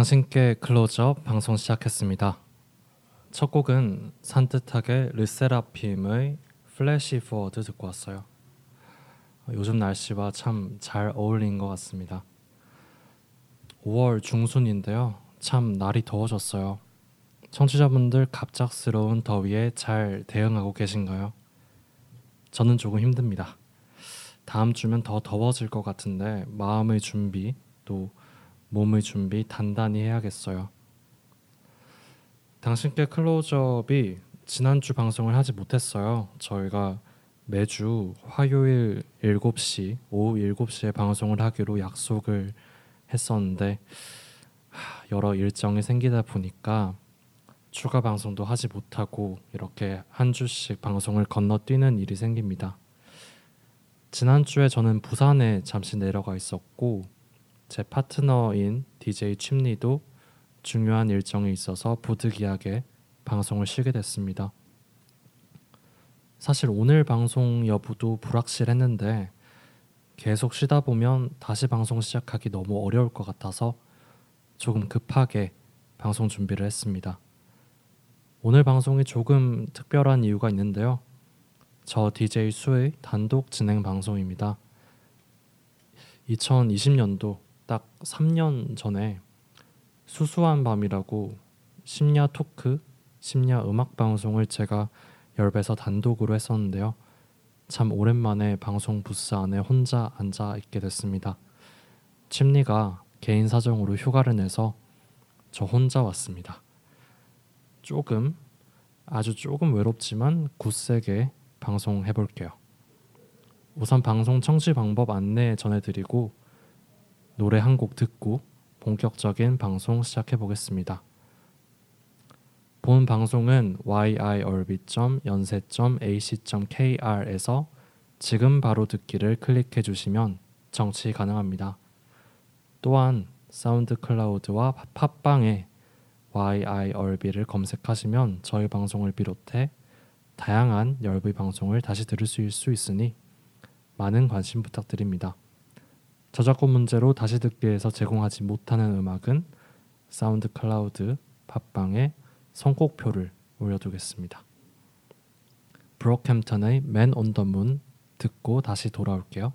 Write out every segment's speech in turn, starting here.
당신께 클로즈업 방송 시작했습니다. 첫 곡은 산뜻하게 르세라핌의 Flash Forward 듣고 왔어요. 요즘 날씨와 참 잘 어울린 것 같습니다. 5월 중순인데요. 참 날이 더워졌어요. 청취자분들 갑작스러운 더위에 잘 대응하고 계신가요? 저는 조금 힘듭니다. 다음 주면 더 더워질 것 같은데 마음의 준비 또 몸의 준비 단단히 해야겠어요. 당신께 클로즈업이 지난주 방송을 하지 못했어요. 저희가 매주 화요일 7시 오후 7시에 방송을 하기로 약속을 했었는데 여러 일정이 생기다 보니까 추가 방송도 하지 못하고 이렇게 한 주씩 방송을 건너뛰는 일이 생깁니다. 지난주에 저는 부산에 잠시 내려가 있었고 제 파트너인 DJ 침리도 중요한 일정이 있어서 부득이하게 방송을 쉬게 됐습니다. 사실 오늘 방송 여부도 불확실했는데 계속 쉬다 보면 다시 방송 시작하기 너무 어려울 것 같아서 조금 급하게 방송 준비를 했습니다. 오늘 방송이 조금 특별한 이유가 있는데요. 저 DJ 수의 단독 진행 방송입니다. 2020년도 딱 3년 전에 수수한 밤이라고 심야 토크, 심야 음악 방송을 제가 열배서 단독으로 했었는데요. 참 오랜만에 방송 부스 안에 혼자 앉아 있게 됐습니다. 침리가 개인 사정으로 휴가를 내서 저 혼자 왔습니다. 조금 아주 조금 외롭지만 굳세게 방송해 볼게요. 우선 방송 청취 방법 안내 전해드리고 노래 한 곡 듣고 본격적인 방송 시작해 보겠습니다. 본 방송은 yirb.연세.ac.kr에서 지금 바로 듣기를 클릭해 주시면 정치 가능합니다. 또한 사운드 클라우드와 팟빵에 yirb를 검색하시면 저희 방송을 비롯해 다양한 yirb 방송을 다시 들을 수 있으니 많은 관심 부탁드립니다. 저작권 문제로 다시 듣기에서 제공하지 못하는 음악은 사운드 클라우드 팟빵에 선곡표를 올려두겠습니다. Brockhampton의 Man on the Moon 듣고 다시 돌아올게요.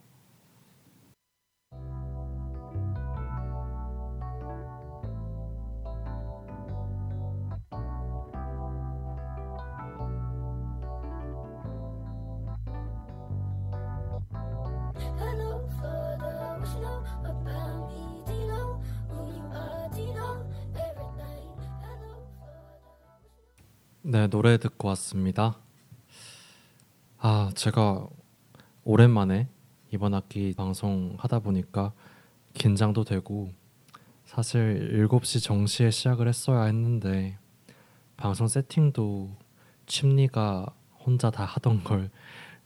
네, 노래 듣고 왔습니다. 아, 제가 오랜만에 이번 학기 방송 하다 보니까 긴장도 되고 사실 7시 정시에 시작을 했어야 했는데 방송 세팅도 침리가 혼자 다 하던 걸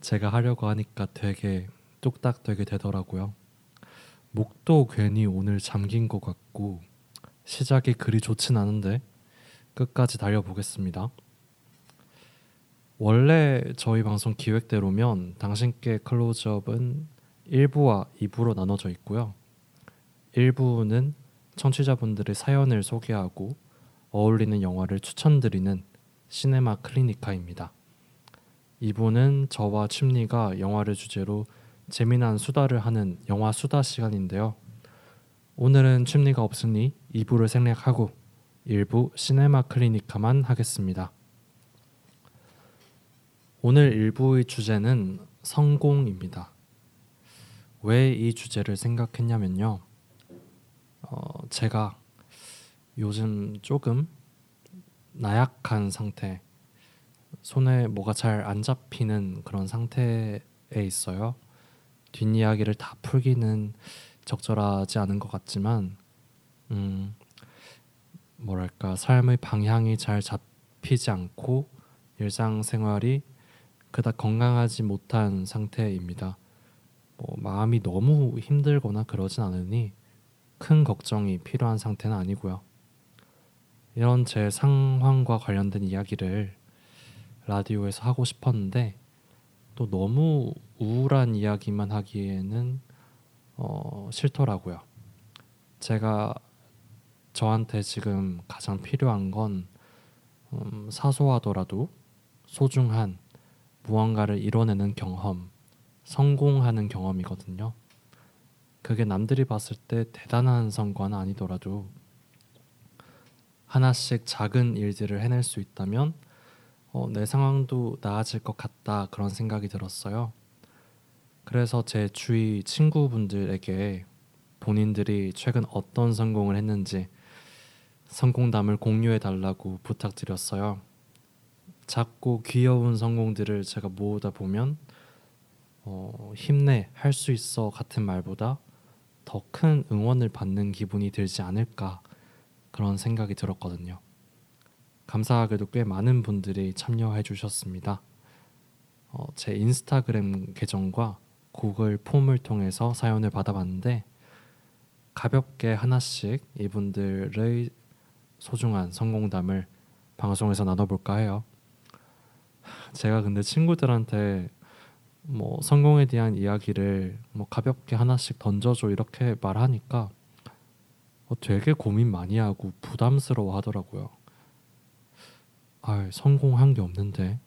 제가 하려고 하니까 되게 뚝딱 되게 되더라고요. 목도 괜히 오늘 잠긴 것 같고 시작이 그리 좋진 않은데 끝까지 달려보겠습니다. 원래 저희 방송 기획대로면 당신께 클로즈업은 1부와 2부로 나눠져 있고요. 1부는 청취자분들의 사연을 소개하고 어울리는 영화를 추천드리는 시네마 클리니카입니다. 2부는 저와 침리가 영화를 주제로 재미난 수다를 하는 영화 수다 시간인데요. 오늘은 침리가 없으니 2부를 생략하고 1부 시네마 클리니카만 하겠습니다. 오늘 일부의 주제는 성공입니다. 왜 이 주제를 생각했냐면요. 어, 제가 요즘 조금 나약한 상태, 손에 뭐가 잘 안 잡히는 그런 상태에 있어요. 뒷이야기를 다 풀기는 적절하지 않은 것 같지만, 음, 뭐랄까 삶의 방향이 잘 잡히지 않고 일상생활이 그닥 건강하지 못한 상태입니다. 뭐 마음이 너무 힘들거나 그러진 않으니 큰 걱정이 필요한 상태는 아니고요. 이런 제 상황과 관련된 이야기를 라디오에서 하고 싶었는데 또 너무 우울한 이야기만 하기에는 어, 싫더라고요. 제가 저한테 지금 가장 필요한 건 음, 사소하더라도 소중한 무언가를 이뤄내는 경험, 성공하는 경험이거든요. 그게 남들이 봤을 때 대단한 성과는 아니더라도 하나씩 작은 일들을 해낼 수 있다면 어, 내 상황도 나아질 것 같다 그런 생각이 들었어요. 그래서 제 주위 친구분들에게 본인들이 최근 어떤 성공을 했는지 성공담을 공유해 달라고 부탁드렸어요. 작고 귀여운 성공들을 제가 모으다 보면 어, 힘내 할 수 있어 같은 말보다 더 큰 응원을 받는 기분이 들지 않을까 그런 생각이 들었거든요. 감사하게도 꽤 많은 분들이 참여해 주셨습니다. 어, 제 인스타그램 계정과 구글 폼을 통해서 사연을 받아봤는데 가볍게 하나씩 이분들의 소중한 성공담을 방송에서 나눠볼까 해요. 제가 근데 친구들한테 뭐 성공에 대한 이야기를 뭐 가볍게 하나씩 던져줘 이렇게 말하니까 어, 되게 고민 많이 하고 부담스러워 하더라고요. 아, 성공한 게 없는데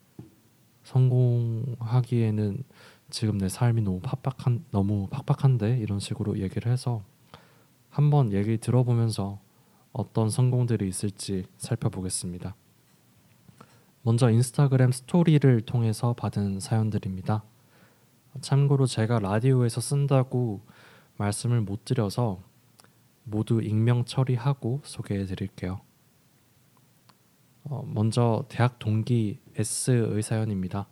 성공하기에는 지금 내 삶이 너무 팍팍한 너무 팍팍한데 이런 식으로 얘기를 해서 한번 얘기 들어보면서 어떤 성공들이 있을지 살펴보겠습니다. 먼저 인스타그램 스토리를 통해서 받은 사연들입니다. 참고로 제가 라디오에서 쓴다고 말씀을 못 드려서 모두 익명 처리하고 소개해 드릴게요. 어, 먼저 대학 동기 S의 사연입니다.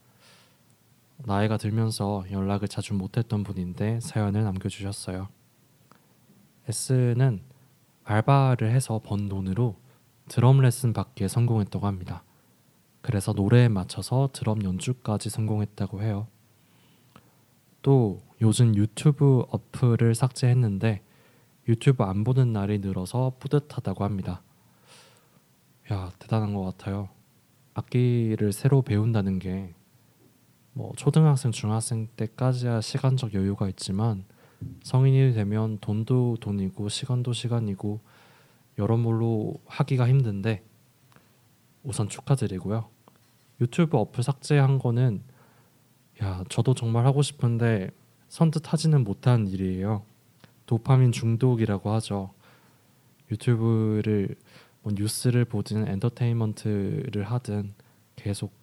나이가 들면서 연락을 자주 못했던 분인데 사연을 남겨주셨어요. S는 알바를 해서 번 돈으로 드럼 레슨 받기에 성공했다고 합니다. 그래서 노래에 맞춰서 드럼 연주까지 성공했다고 해요. 또 요즘 유튜브 어플을 삭제했는데 유튜브 안 보는 날이 늘어서 뿌듯하다고 합니다. 야 대단한 것 같아요. 악기를 새로 배운다는 게 뭐 초등학생, 중학생 때까지야 시간적 여유가 있지만 성인이 되면 돈도 돈이고 시간도 시간이고 여러모로 하기가 힘든데 우선 축하드리고요. 유튜브 어플 삭제한 거는 야 저도 정말 하고 싶은데 선뜻 하지는 못한 일이에요. 도파민 중독이라고 하죠. 유튜브를 뭐 뉴스를 보든 엔터테인먼트를 하든 계속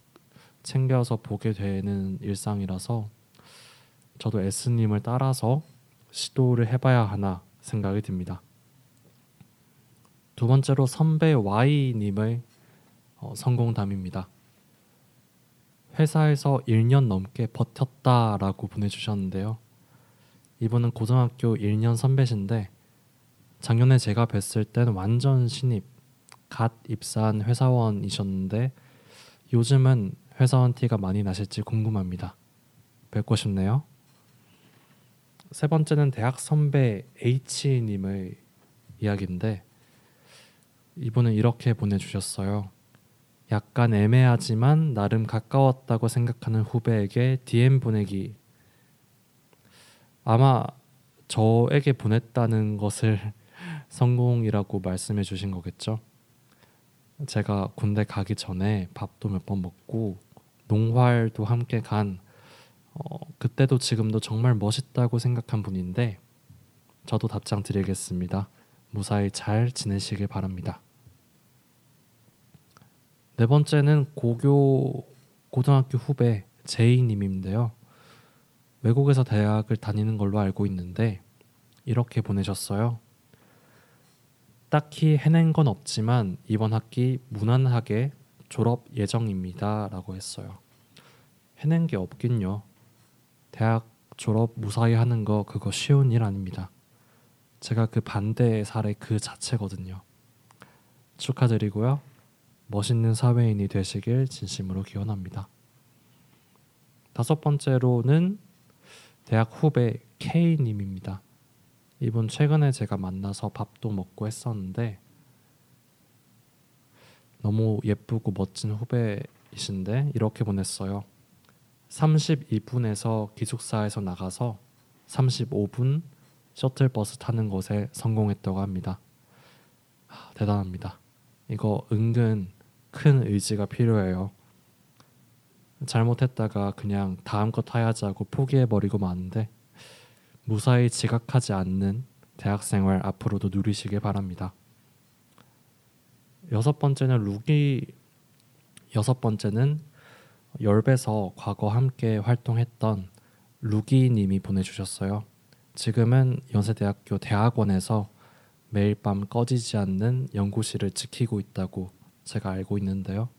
챙겨서 보게 되는 일상이라서 저도 S님을 따라서 시도를 해봐야 하나 생각이 듭니다. 두 번째로 선배 Y님의 어, 성공담입니다. 회사에서 1년 넘게 버텼다라고 보내주셨는데요. 이분은 고등학교 1년 선배신데 작년에 제가 뵀을 때는 완전 신입, 갓 입사한 회사원이셨는데 요즘은 회사원 티가 많이 나실지 궁금합니다. 뵙고 싶네요. 세 번째는 대학 선배 H님의 이야기인데 이분은 이렇게 보내주셨어요. 약간 애매하지만 나름 가까웠다고 생각하는 후배에게 DM 보내기. 아마 저에게 보냈다는 것을 성공이라고 말씀해 주신 거겠죠. 제가 군대 가기 전에 밥도 몇 번 먹고 농활도 함께 간 어, 그때도 지금도 정말 멋있다고 생각한 분인데 저도 답장 드리겠습니다. 무사히 잘 지내시길 바랍니다. 네 번째는 고교 고등학교 후배 제이 님인데요. 외국에서 대학을 다니는 걸로 알고 있는데 이렇게 보내셨어요. 딱히 해낸 건 없지만 이번 학기 무난하게 졸업 예정입니다라고 했어요. 해낸 게 없긴요. 대학 졸업 무사히 하는 거 그거 쉬운 일 아닙니다. 제가 그 반대의 사례 그 자체거든요. 축하드리고요. 멋있는 사회인이 되시길 진심으로 기원합니다. 다섯 번째로는 대학 후배 K님입니다. 이분 최근에 제가 만나서 밥도 먹고 했었는데 너무 예쁘고 멋진 후배이신데 이렇게 보냈어요. 32분에서 기숙사에서 나가서 35분 셔틀버스 타는 것에 성공했다고 합니다. 아, 대단합니다. 이거 은근 큰 의지가 필요해요. 잘못했다가 그냥 다음 거 타야지 하고 포기해버리고 마는데 무사히 지각하지 않는 대학생활 앞으로도 누리시길 바랍니다. 여섯 번째는 룩이 여섯 번째는 열배서 과거 함께 활동했던 루기님이 보내주셨어요. 지금은 연세대학교 대학원에서 매일 밤 꺼지지 않는 연구실을 지키고 있다고 제가 알고 있는데요.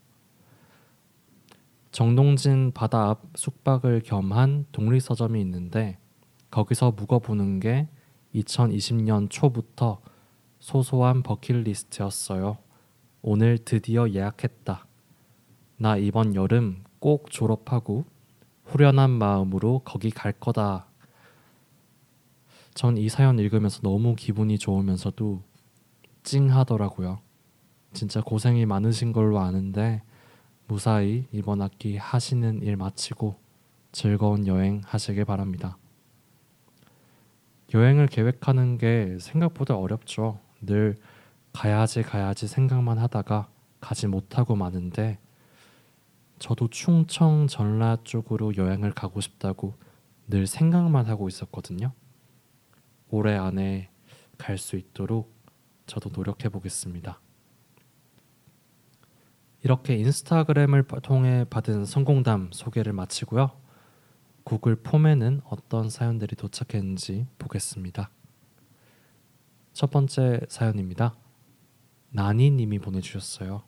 정동진 바다 앞 숙박을 겸한 독립서점이 있는데 거기서 묵어보는 게 2020년 초부터 소소한 버킷리스트였어요. 오늘 드디어 예약했다. 나 이번 여름 꼭 졸업하고 후련한 마음으로 거기 갈 거다. 전 이 사연 읽으면서 너무 기분이 좋으면서도 찡하더라고요. 진짜 고생이 많으신 걸로 아는데 무사히 이번 학기 하시는 일 마치고 즐거운 여행 하시길 바랍니다. 여행을 계획하는 게 생각보다 어렵죠. 늘 가야지 가야지 생각만 하다가 가지 못하고 마는데 저도 충청 전라 쪽으로 여행을 가고 싶다고 늘 생각만 하고 있었거든요. 올해 안에 갈 수 있도록 저도 노력해 보겠습니다. 이렇게 인스타그램을 통해 받은 성공담 소개를 마치고요. 구글 폼에는 어떤 사연들이 도착했는지 보겠습니다. 첫 번째 사연입니다. 나니님이 보내주셨어요.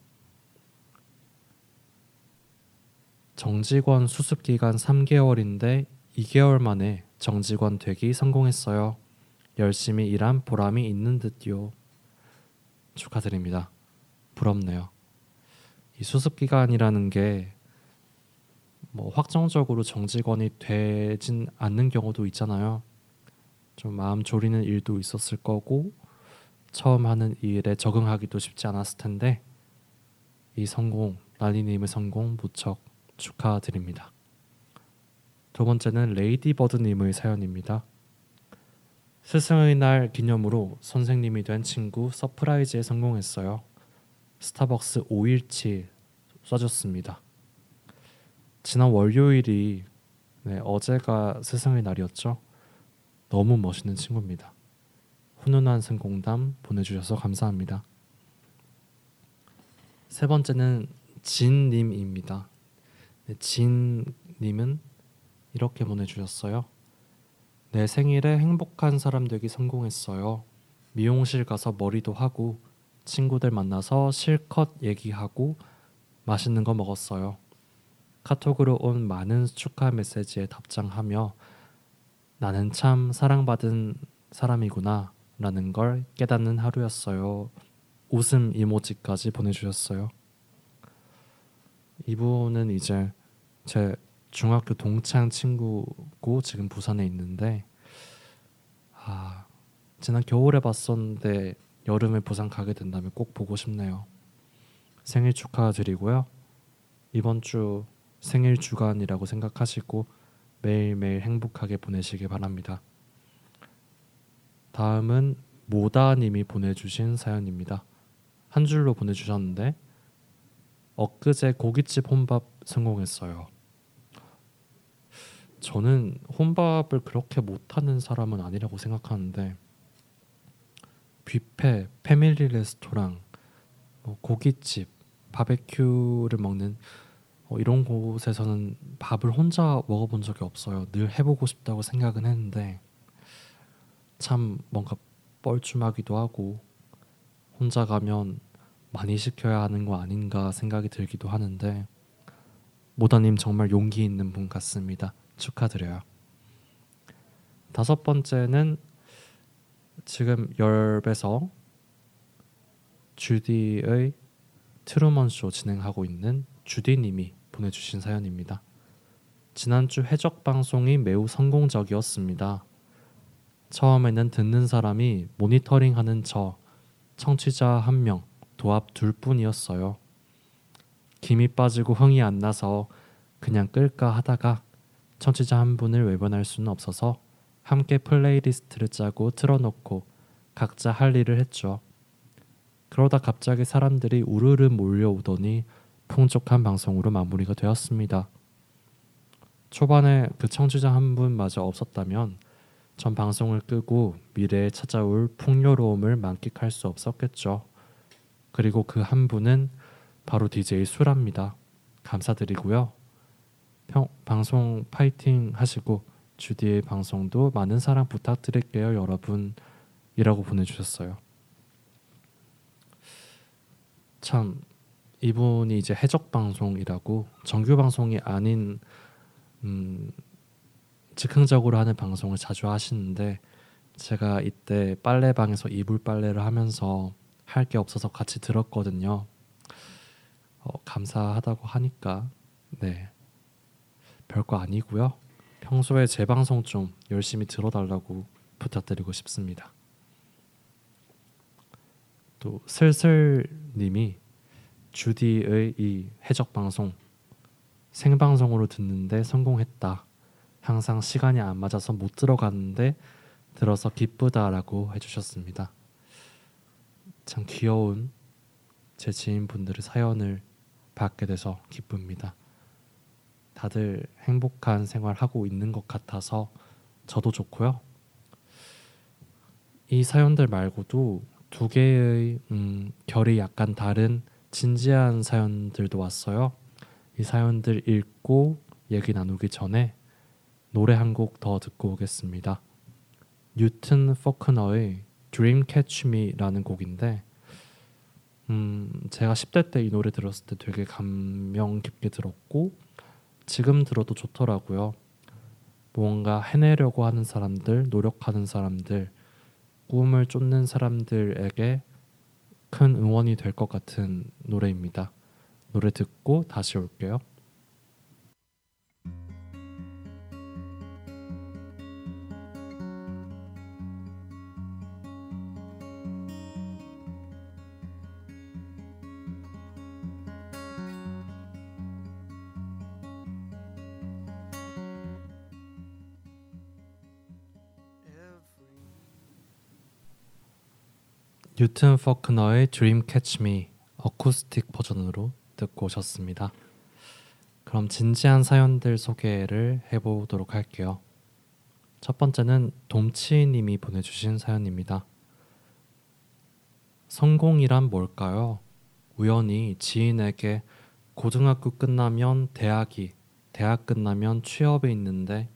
정직원 수습 기간 3개월인데 2개월 만에 정직원 되기 성공했어요. 열심히 일한 보람이 있는 듯요. 축하드립니다. 부럽네요. 이 수습 기간이라는 게 뭐 확정적으로 정직원이 되진 않는 경우도 있잖아요. 좀 마음 졸이는 일도 있었을 거고 처음 하는 일에 적응하기도 쉽지 않았을 텐데 이 성공 라니님의 성공 무척 축하드립니다. 두 번째는 레이디버드님의 사연입니다. 스승의 날 기념으로 선생님이 된 친구 surprise에 성공했어요. 스타벅스 5일치 쏴줬습니다. 지난 월요일이 네, 어제가 스승의 날이었죠. 너무 멋있는 친구입니다. 훈훈한 성공담 보내주셔서 감사합니다. 세 번째는 진님입니다. 네, 진님은 이렇게 보내주셨어요. 내 생일에 행복한 사람 되기 성공했어요. 미용실 가서 머리도 하고 친구들 만나서 실컷 얘기하고 맛있는 거 먹었어요. 카톡으로 온 많은 축하 메시지에 답장하며 나는 참 사랑받은 사람이구나 라는 걸 깨닫는 하루였어요. 웃음 이모지까지 보내주셨어요. 이분은 이제 제 중학교 동창 친구고 지금 부산에 있는데 아 지난 겨울에 봤었는데 여름에 부산 가게 된다면 꼭 보고 싶네요. 생일 축하드리고요. 이번 주 생일 주간이라고 생각하시고 매일매일 행복하게 보내시길 바랍니다. 다음은 모다님이 보내주신 사연입니다. 한 줄로 보내주셨는데 엊그제 고깃집 혼밥 성공했어요. 저는 혼밥을 그렇게 못하는 사람은 아니라고 생각하는데 뷔페, 패밀리 레스토랑, 뭐 고깃집, 바베큐를 먹는 어, 이런 곳에서는 밥을 혼자 먹어본 적이 없어요. 늘 해보고 싶다고 생각은 했는데 참 뭔가 뻘쭘하기도 하고 혼자 가면 많이 시켜야 하는 거 아닌가 생각이 들기도 하는데 모다님 정말 용기 있는 분 같습니다. 축하드려요. 다섯 번째는 지금 열배서 주디의 트루먼 쇼 진행하고 있는 주디님이 보내주신 사연입니다. 지난주 해적 방송이 매우 성공적이었습니다. 처음에는 듣는 사람이 모니터링하는 저 청취자 한 명, 도합 둘 뿐이었어요. 김이 빠지고 흥이 안 나서 그냥 끌까 하다가 청취자 한 분을 외면할 수는 없어서 함께 playlist를 짜고 틀어놓고 각자 할 일을 했죠. 그러다 갑자기 사람들이 우르르 몰려오더니 풍족한 방송으로 마무리가 되었습니다. 초반에 그 청취자 한 분마저 없었다면 전 방송을 끄고 미래에 찾아올 풍요로움을 만끽할 수 없었겠죠. 그리고 그 한 분은 바로 DJ 수라입니다. 감사드리고요. 평, 방송 파이팅 하시고 주디의 방송도 많은 사랑 부탁드릴게요, 여러분. 이라고 보내주셨어요. 참 이분이 이제 해적 방송이라고 정규 방송이 아닌 음, 즉흥적으로 하는 방송을 자주 하시는데 제가 이때 빨래방에서 이불 빨래를 하면서 할 게 없어서 같이 들었거든요. 어, 감사하다고 하니까 네 별거 아니고요. 평소에 제 방송 좀 열심히 들어달라고 부탁드리고 싶습니다. 또 슬슬님이 주디의 이 해적 방송 생방송으로 듣는데 성공했다. 항상 시간이 안 맞아서 못 들어갔는데 들어서 기쁘다라고 해주셨습니다. 참 귀여운 제 지인분들의 사연을 받게 돼서 기쁩니다. 다들 행복한 생활 하고 있는 것 같아서 저도 좋고요. 이 사연들 말고도 두 개의 음, 결이 약간 다른 진지한 사연들도 왔어요. 이 사연들 읽고 얘기 나누기 전에 노래 한 곡 더 듣고 오겠습니다. 뉴튼 포크너의 Dream Catch Me라는 곡인데 음, 제가 10대 때 이 노래 들었을 때 되게 감명 깊게 들었고 지금 들어도 좋더라고요. 뭔가 해내려고 하는 사람들, 노력하는 사람들, 꿈을 쫓는 사람들에게 큰 응원이 될 것 같은 노래입니다. 노래 듣고 다시 올게요. 뉴튼 퍼크너의 Dream Catch Me 어쿠스틱 버전으로 듣고 오셨습니다. 그럼 진지한 사연들 소개를 해보도록 할게요. 첫 번째는 돔치님이 보내주신 사연입니다. 성공이란 뭘까요? 우연히 지인에게 고등학교 끝나면 대학이, 대학 끝나면 취업이 있는데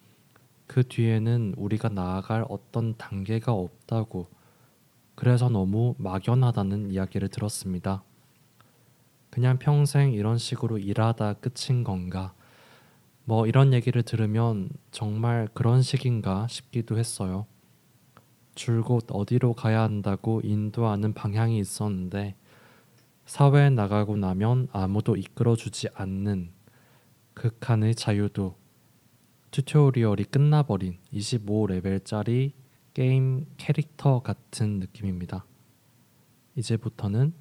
그 뒤에는 우리가 나아갈 어떤 단계가 없다고 그래서 너무 막연하다는 이야기를 들었습니다. 그냥 평생 이런 식으로 일하다 끝인 건가? 뭐 이런 얘기를 들으면 정말 그런 식인가 싶기도 했어요. 줄곧 어디로 가야 한다고 인도하는 방향이 있었는데 사회에 나가고 나면 아무도 이끌어주지 않는 극한의 자유도 튜토리얼이 끝나버린 25레벨짜리 게임 캐릭터 같은 느낌입니다. 이제부터는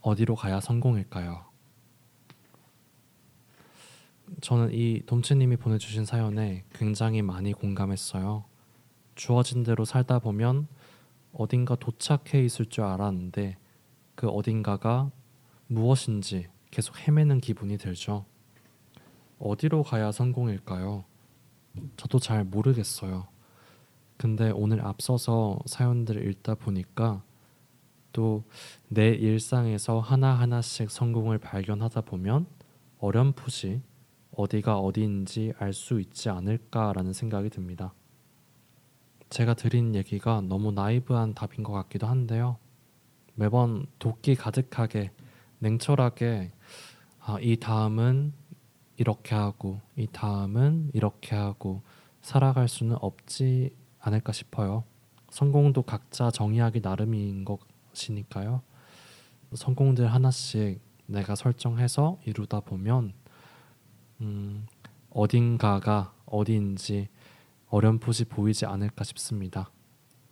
어디로 가야 성공일까요? 저는 이 돔치님이 보내주신 사연에 굉장히 많이 공감했어요. 주어진 대로 살다 보면 어딘가 도착해 있을 줄 알았는데 그 어딘가가 무엇인지 계속 헤매는 기분이 들죠. 어디로 가야 성공일까요? 저도 잘 모르겠어요. 근데 오늘 앞서서 사연들을 읽다 보니까 또 내 일상에서 하나하나씩 성공을 발견하다 보면 어렴풋이 어디가 어디인지 알 수 있지 않을까라는 생각이 듭니다. 제가 드린 얘기가 너무 나이브한 답인 것 같기도 한데요. 매번 도끼 가득하게 냉철하게 아, 이 다음은 이렇게 하고 이 다음은 이렇게 하고 살아갈 수는 없지 않을까 싶어요. 성공도 각자 정의하기 나름인 것이니까요. 성공들 하나씩 내가 설정해서 이루다 보면 음, 어딘가가 어디인지 어렴풋이 보이지 않을까 싶습니다.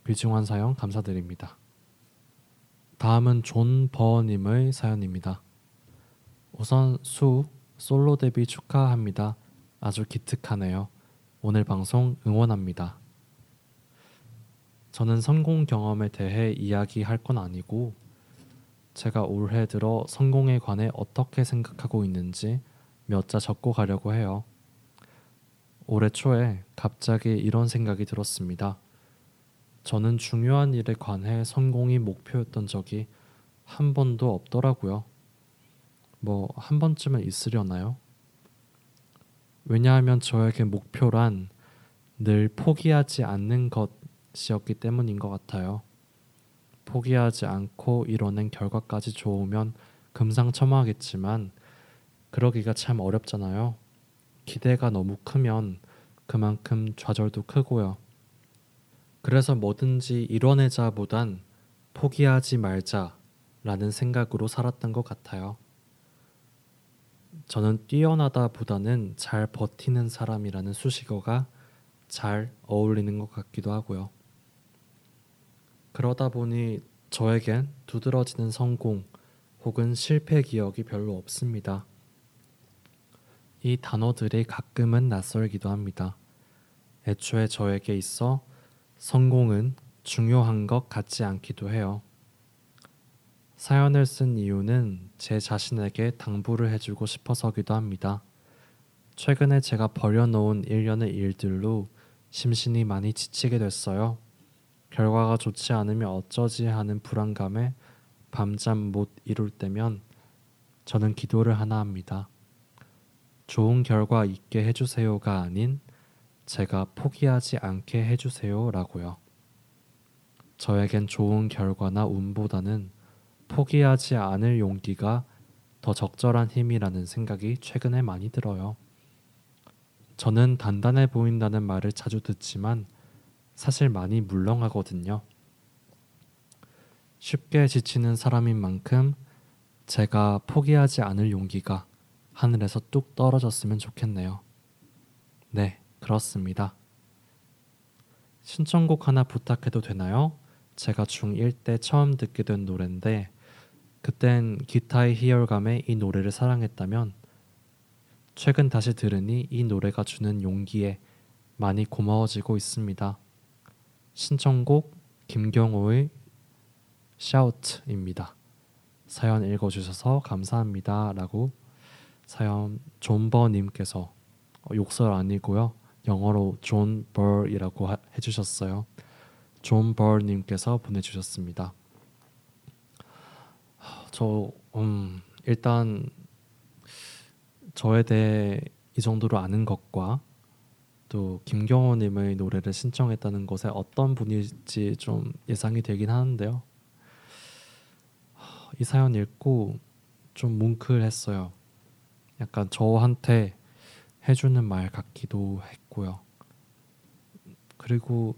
귀중한 사연 감사드립니다. 다음은 존버님의 사연입니다. 우선 수 솔로 데뷔 축하합니다. 아주 기특하네요. 오늘 방송 응원합니다. 저는 성공 경험에 대해 이야기할 건 아니고 제가 올해 들어 성공에 관해 어떻게 생각하고 있는지 몇 자 적고 가려고 해요. 올해 초에 갑자기 이런 생각이 들었습니다. 저는 중요한 일에 관해 성공이 목표였던 적이 한 번도 없더라고요. 뭐 한 번쯤은 있으려나요? 왜냐하면 저에게 목표란 늘 포기하지 않는 것 이었기 때문인 것 같아요. 포기하지 않고 이뤄낸 결과까지 좋으면 금상첨화하겠지만 그러기가 참 어렵잖아요. 기대가 너무 크면 그만큼 좌절도 크고요. 그래서 뭐든지 이뤄내자보단 포기하지 말자라는 생각으로 살았던 것 같아요. 저는 뛰어나다보다는 잘 버티는 사람이라는 수식어가 잘 어울리는 것 같기도 하고요. 그러다 보니 저에겐 두드러지는 성공 혹은 실패 기억이 별로 없습니다. 이 단어들이 가끔은 낯설기도 합니다. 애초에 저에게 있어 성공은 중요한 것 같지 않기도 해요. 사연을 쓴 이유는 제 자신에게 당부를 해주고 싶어서기도 합니다. 최근에 제가 버려놓은 일련의 일들로 심신이 많이 지치게 됐어요. 결과가 좋지 않으면 어쩌지 하는 불안감에 밤잠 못 이룰 때면 저는 기도를 하나 합니다. 좋은 결과 있게 해주세요가 아닌 제가 포기하지 않게 해주세요라고요. 저에겐 좋은 결과나 운보다는 포기하지 않을 용기가 더 적절한 힘이라는 생각이 최근에 많이 들어요. 저는 단단해 보인다는 말을 자주 듣지만 사실 많이 물렁하거든요. 쉽게 지치는 사람인 만큼 제가 포기하지 않을 용기가 하늘에서 뚝 떨어졌으면 좋겠네요. 네, 그렇습니다. 신청곡 하나 부탁해도 되나요? 제가 중1 때 처음 듣게 된 노래인데 그땐 기타의 희열감에 이 노래를 사랑했다면 최근 다시 들으니 이 노래가 주는 용기에 많이 고마워지고 있습니다. 신청곡 김경호의 Shout입니다. 사연 읽어주셔서 감사합니다 라고 사연 존버님께서 어, 욕설 아니고요 영어로 존 버이라고 해주셨어요. 존버님께서 보내주셨습니다. 저 음, 일단 저에 대해 이 정도로 아는 것과 또 김경호님의 노래를 신청했다는 것에 어떤 분일지 좀 예상이 되긴 하는데요. 이 사연 읽고 좀 뭉클했어요. 약간 저한테 해주는 말 같기도 했고요. 그리고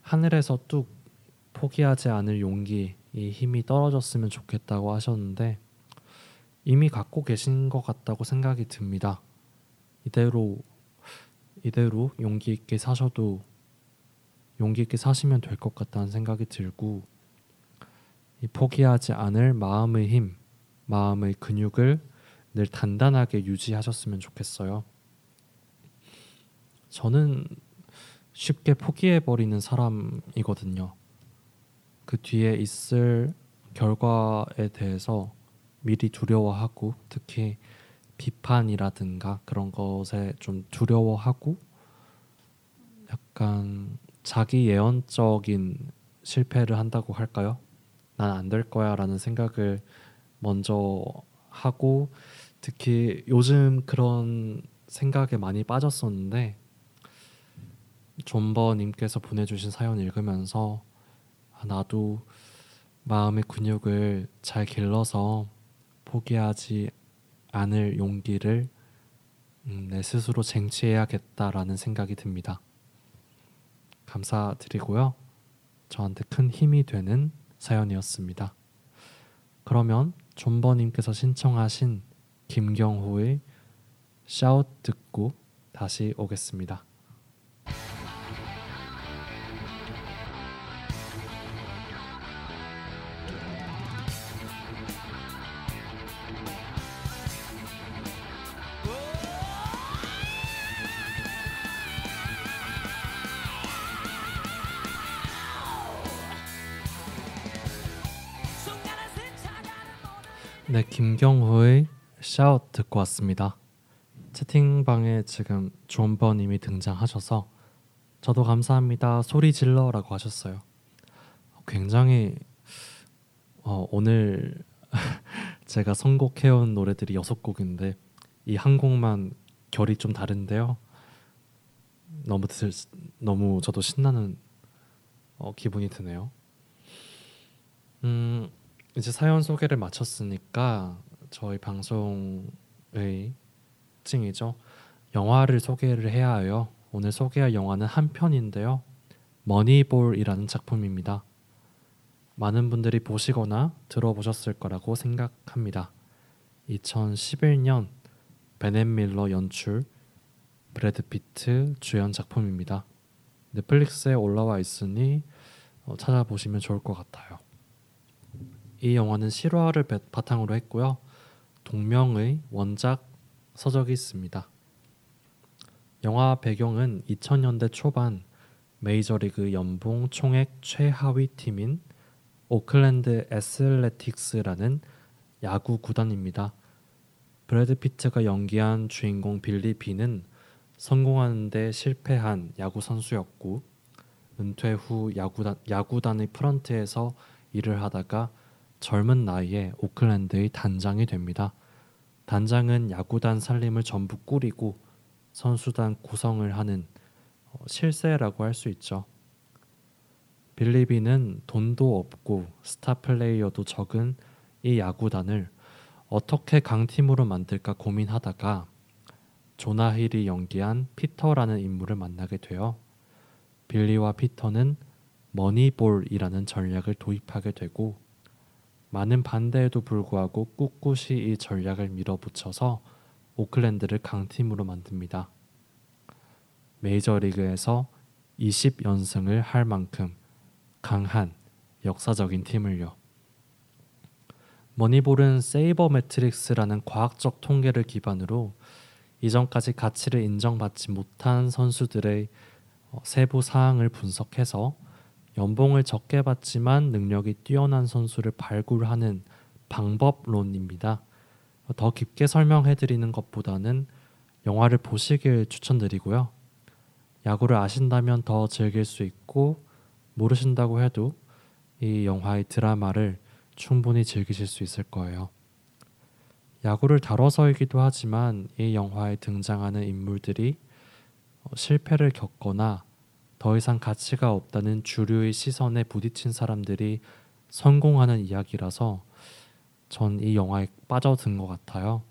하늘에서 뚝 포기하지 않을 용기 이 힘이 떨어졌으면 좋겠다고 하셨는데 이미 갖고 계신 것 같다고 생각이 듭니다. 이대로 이대로 용기 있게 사셔도 용기 있게 사시면 될 것 같다는 생각이 들고 이 포기하지 않을 마음의 힘, 마음의 근육을 늘 단단하게 유지하셨으면 좋겠어요. 저는 쉽게 포기해 버리는 사람이거든요. 그 뒤에 있을 결과에 대해서 미리 두려워하고 특히 비판이라든가 그런 것에 좀 두려워하고 약간 자기 예언적인 실패를 한다고 할까요? 난 안 될 거야라는 생각을 먼저 하고 특히 요즘 그런 생각에 많이 빠졌었는데 존버님께서 보내주신 사연 읽으면서 아, 나도 마음의 근육을 잘 길러서 포기하지 않을 용기를 음, 내 스스로 쟁취해야겠다라는 생각이 듭니다. 감사드리고요. 저한테 큰 힘이 되는 사연이었습니다. 그러면 존버님께서 신청하신 김경호의 샤웃 듣고 다시 오겠습니다. 네, 김경호의 샤웃 듣고 왔습니다. 채팅방에 지금 존버님이 등장하셔서 저도 감사합니다. 소리 질러라고 하셨어요. 굉장히 어, 오늘 제가 선곡해온 노래들이 여섯 곡인데 이 한 곡만 결이 좀 다른데요. 너무 들, 너무 저도 신나는 어, 기분이 드네요. 음 이제 사연 소개를 마쳤으니까 저희 방송의 특징이죠. 영화를 소개를 해야 해요. 오늘 소개할 영화는 한 편인데요. Moneyball이라는 작품입니다. 많은 분들이 보시거나 들어보셨을 거라고 생각합니다. 2011년 베넷 밀러 연출 브래드 피트 주연 작품입니다. 넷플릭스에 올라와 있으니 어, 찾아보시면 좋을 것 같아요. 이 영화는 실화를 바탕으로 했고요. 동명의 원작 서적이 있습니다. 영화 배경은 2000년대 초반 메이저리그 연봉 총액 최하위 팀인 오클랜드 애슬레틱스라는 야구 구단입니다. 브래드 피트가 연기한 주인공 빌리 빈은 성공하는데 실패한 야구 선수였고 은퇴 후 야구단, 야구단의 프런트에서 일을 하다가 젊은 나이에 오클랜드의 단장이 됩니다. 단장은 야구단 살림을 전부 꾸리고 선수단 구성을 하는 어, 실세라고 할 수 있죠. 빌리비는 돈도 없고 스타 플레이어도 적은 이 야구단을 어떻게 강팀으로 만들까 고민하다가 조나 힐이 연기한 피터라는 인물을 만나게 되어 빌리와 피터는 머니볼이라는 전략을 도입하게 되고 많은 반대에도 불구하고 꿋꿋이 이 전략을 밀어붙여서 오클랜드를 강팀으로 만듭니다. 메이저리그에서 20연승을 할 만큼 강한 역사적인 팀을요. 머니볼은 세이버 매트릭스라는 과학적 통계를 기반으로 이전까지 가치를 인정받지 못한 선수들의 어, 세부 사항을 분석해서 연봉을 적게 받지만 능력이 뛰어난 선수를 발굴하는 방법론입니다. 더 깊게 설명해 드리는 것보다는 영화를 보시길 추천드리고요. 야구를 아신다면 더 즐길 수 있고 모르신다고 해도 이 영화의 드라마를 충분히 즐기실 수 있을 거예요. 야구를 다뤄서이기도 하지만 이 영화에 등장하는 인물들이 어, 실패를 겪거나 더 이상 가치가 없다는 주류의 시선에 부딪힌 사람들이 성공하는 이야기라서 전 이 영화에 빠져든 것 같아요.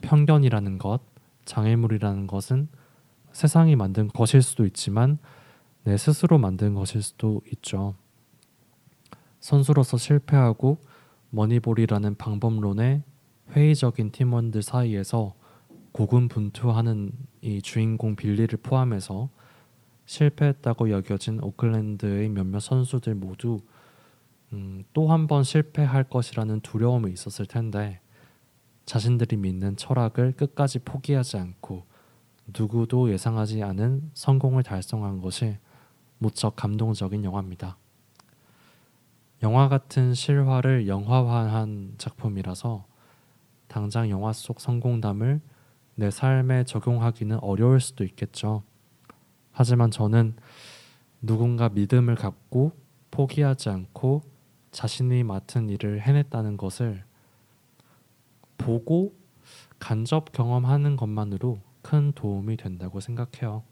편견이라는 것, 장애물이라는 것은 세상이 만든 것일 수도 있지만 내 스스로 만든 것일 수도 있죠. 선수로서 실패하고 머니볼이라는 방법론에 회의적인 팀원들 사이에서 고군분투하는 이 주인공 빌리를 포함해서 실패했다고 여겨진 오클랜드의 몇몇 선수들 모두 음, 또 한 번 실패할 것이라는 두려움이 있었을 텐데 자신들이 믿는 철학을 끝까지 포기하지 않고 누구도 예상하지 않은 성공을 달성한 것이 무척 감동적인 영화입니다. 영화 같은 실화를 영화화한 작품이라서 당장 영화 속 성공담을 내 삶에 적용하기는 어려울 수도 있겠죠. 하지만 저는 누군가 믿음을 갖고 포기하지 않고 자신이 맡은 일을 해냈다는 것을 보고 간접 경험하는 것만으로 큰 도움이 된다고 생각해요.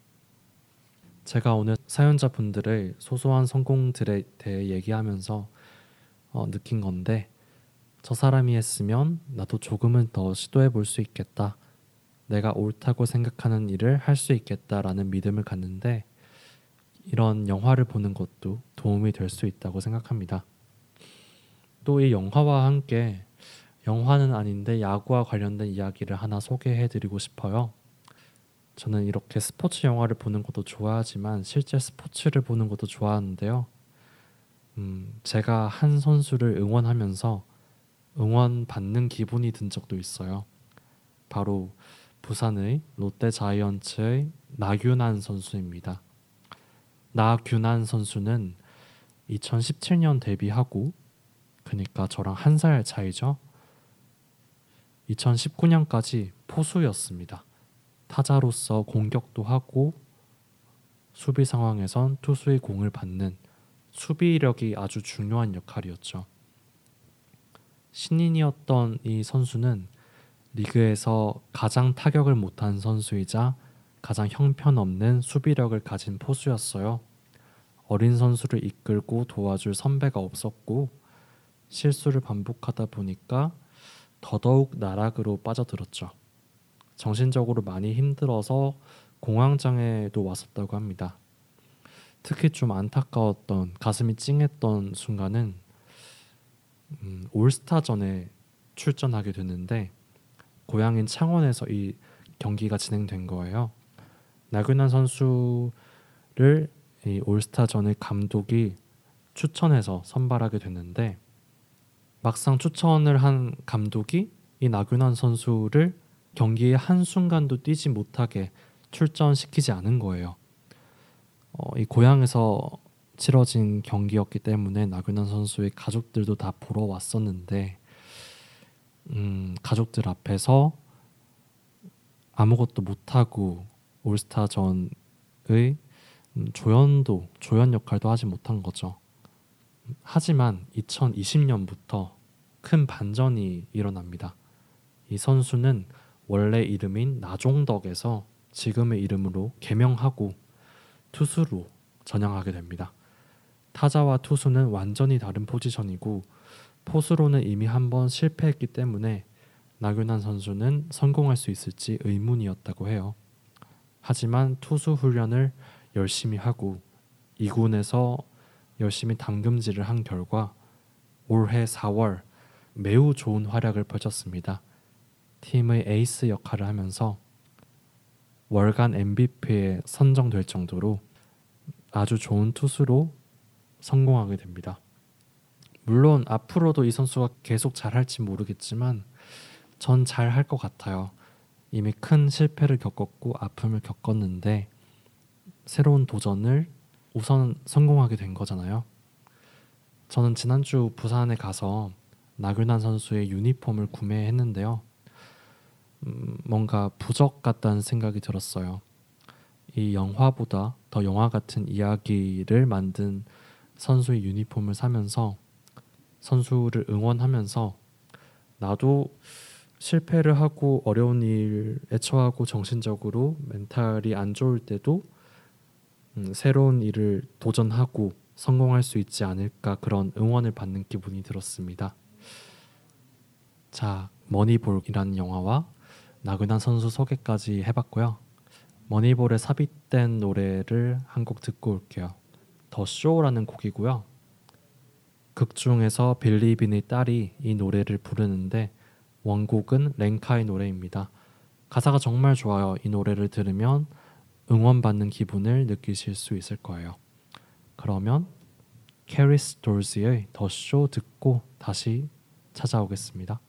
제가 오늘 사연자분들의 소소한 성공들에 대해 얘기하면서 어, 느낀 건데 저 사람이 했으면 나도 조금은 더 시도해 볼 수 있겠다. 내가 옳다고 생각하는 일을 할 수 있겠다라는 믿음을 갖는데 이런 영화를 보는 것도 도움이 될 수 있다고 생각합니다. 또 이 영화와 함께 영화는 아닌데 야구와 관련된 이야기를 하나 소개해 드리고 싶어요. 저는 이렇게 스포츠 영화를 보는 것도 좋아하지만 실제 스포츠를 보는 것도 좋아하는데요. 음, 제가 한 선수를 응원하면서 응원 받는 기분이 든 적도 있어요. 바로 부산의 롯데 자이언츠의 나균환 선수입니다. 나균환 선수는 2017년 데뷔하고 그러니까 저랑 한 살 차이죠. 2019년까지 포수였습니다. 타자로서 공격도 하고 수비 상황에선 투수의 공을 받는 수비력이 아주 중요한 역할이었죠. 신인이었던 이 선수는 리그에서 가장 타격을 못한 선수이자 가장 형편없는 수비력을 가진 포수였어요. 어린 선수를 이끌고 도와줄 선배가 없었고 실수를 반복하다 보니까 더더욱 나락으로 빠져들었죠. 정신적으로 많이 힘들어서 공황장애도 왔었다고 합니다. 특히 좀 안타까웠던 가슴이 찡했던 순간은 음, 올스타전에 출전하게 됐는데 고향인 창원에서 이 경기가 진행된 거예요. 나균환 선수를 이 올스타전의 감독이 추천해서 선발하게 됐는데 막상 추천을 한 감독이 이 나균환 선수를 경기에 한 순간도 뛰지 못하게 출전시키지 않은 거예요. 어, 이 고향에서 치러진 경기였기 때문에 나균환 선수의 가족들도 다 보러 왔었는데 음, 가족들 앞에서 아무것도 못하고 올스타전의 음, 조연도 조연 역할도 하지 못한 거죠. 하지만 2020년부터 큰 반전이 일어납니다. 이 선수는 원래 이름인 나종덕에서 지금의 이름으로 개명하고 투수로 전향하게 됩니다. 타자와 투수는 완전히 다른 포지션이고 포수로는 이미 한 번 실패했기 때문에 나균환 선수는 성공할 수 있을지 의문이었다고 해요. 하지만 투수 훈련을 열심히 하고 2군에서 열심히 담금질을 한 결과 올해 4월 매우 좋은 활약을 펼쳤습니다. 팀의 에이스 역할을 하면서 월간 MVP에 선정될 정도로 아주 좋은 투수로 성공하게 됩니다. 물론 앞으로도 이 선수가 계속 잘할지 모르겠지만 전 잘할 것 같아요. 이미 큰 실패를 겪었고 아픔을 겪었는데 새로운 도전을 우선 성공하게 된 거잖아요. 저는 지난주 부산에 가서 나균환 선수의 유니폼을 구매했는데요. 음, 뭔가 부적 같다는 생각이 들었어요. 이 영화보다 더 영화 같은 이야기를 만든 선수의 유니폼을 사면서 선수를 응원하면서 나도 실패를 하고 어려운 일에 처하고 정신적으로 멘탈이 안 좋을 때도 음, 새로운 일을 도전하고 성공할 수 있지 않을까 그런 응원을 받는 기분이 들었습니다. 자, 머니볼이라는 영화와 나균안 선수 소개까지 해봤고요. 머니볼에 삽입된 노래를 한 곡 듣고 올게요. The Show라는 곡이고요. 극 중에서 빌리빈의 딸이 이 노래를 부르는데 원곡은 렌카의 노래입니다. 가사가 정말 좋아요. 이 노래를 들으면 응원받는 기분을 느끼실 수 있을 거예요. 그러면 캐리스 돌스의 더 쇼 듣고 다시 찾아오겠습니다.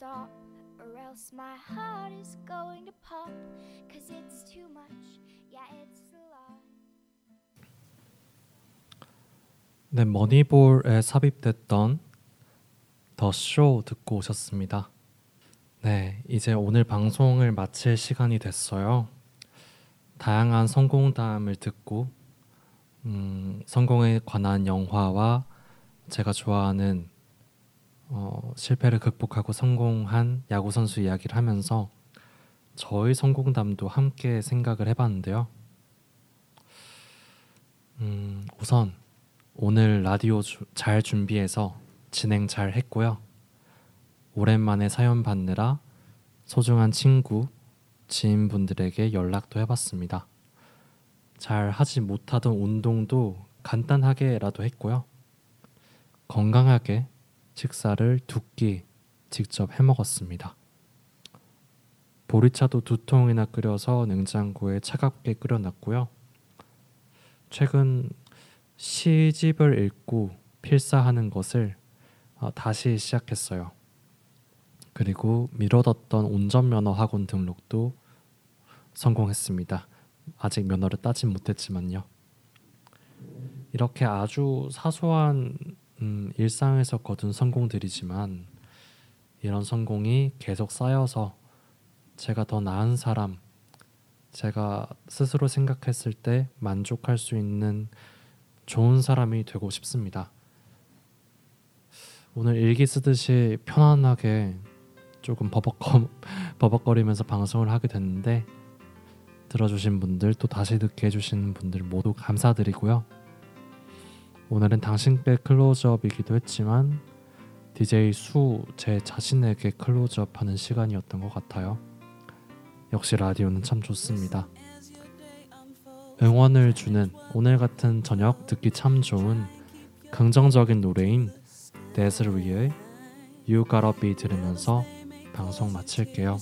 Stop or else my heart is going to pop cause it's too much yeah it's a lot 네 머니볼에 삽입됐던 더 쇼 듣고 오셨습니다. 네, 이제 오늘 방송을 마칠 시간이 됐어요. 다양한 성공담을 듣고 음, 성공에 관한 영화와 제가 좋아하는 어, 실패를 극복하고 성공한 야구 선수 이야기를 하면서 저의 성공담도 함께 생각을 해봤는데요. 음, 우선 오늘 라디오 주, 잘 준비해서 진행 잘 했고요. 오랜만에 사연 받느라 소중한 친구, 지인분들에게 연락도 해봤습니다. 잘 하지 못하던 운동도 간단하게라도 했고요. 건강하게 식사를 두 끼 직접 해 먹었습니다. 보리차도 두 통이나 끓여서 냉장고에 차갑게 끓여놨고요. 최근 시집을 읽고 필사하는 것을 어, 다시 시작했어요. 그리고 미뤄뒀던 운전면허 학원 등록도 성공했습니다. 아직 면허를 따진 못했지만요. 이렇게 아주 사소한 음, 일상에서 거둔 성공들이지만 이런 성공이 계속 쌓여서 제가 더 나은 사람, 제가 스스로 생각했을 때 만족할 수 있는 좋은 사람이 되고 싶습니다. 오늘 일기 쓰듯이 편안하게 조금 버벅거, 버벅거리면서 방송을 하게 됐는데 들어주신 분들 또 다시 듣게 해주신 분들 모두 감사드리고요. 오늘은 당신께 클로즈업이기도 했지만 DJ 수 제 자신에게 클로즈업하는 시간이었던 것 같아요. 역시 라디오는 참 좋습니다. 응원을 주는 오늘 같은 저녁 듣기 참 좋은 긍정적인 노래인 데스르위의 You Gotta Be 들으면서 방송 마칠게요.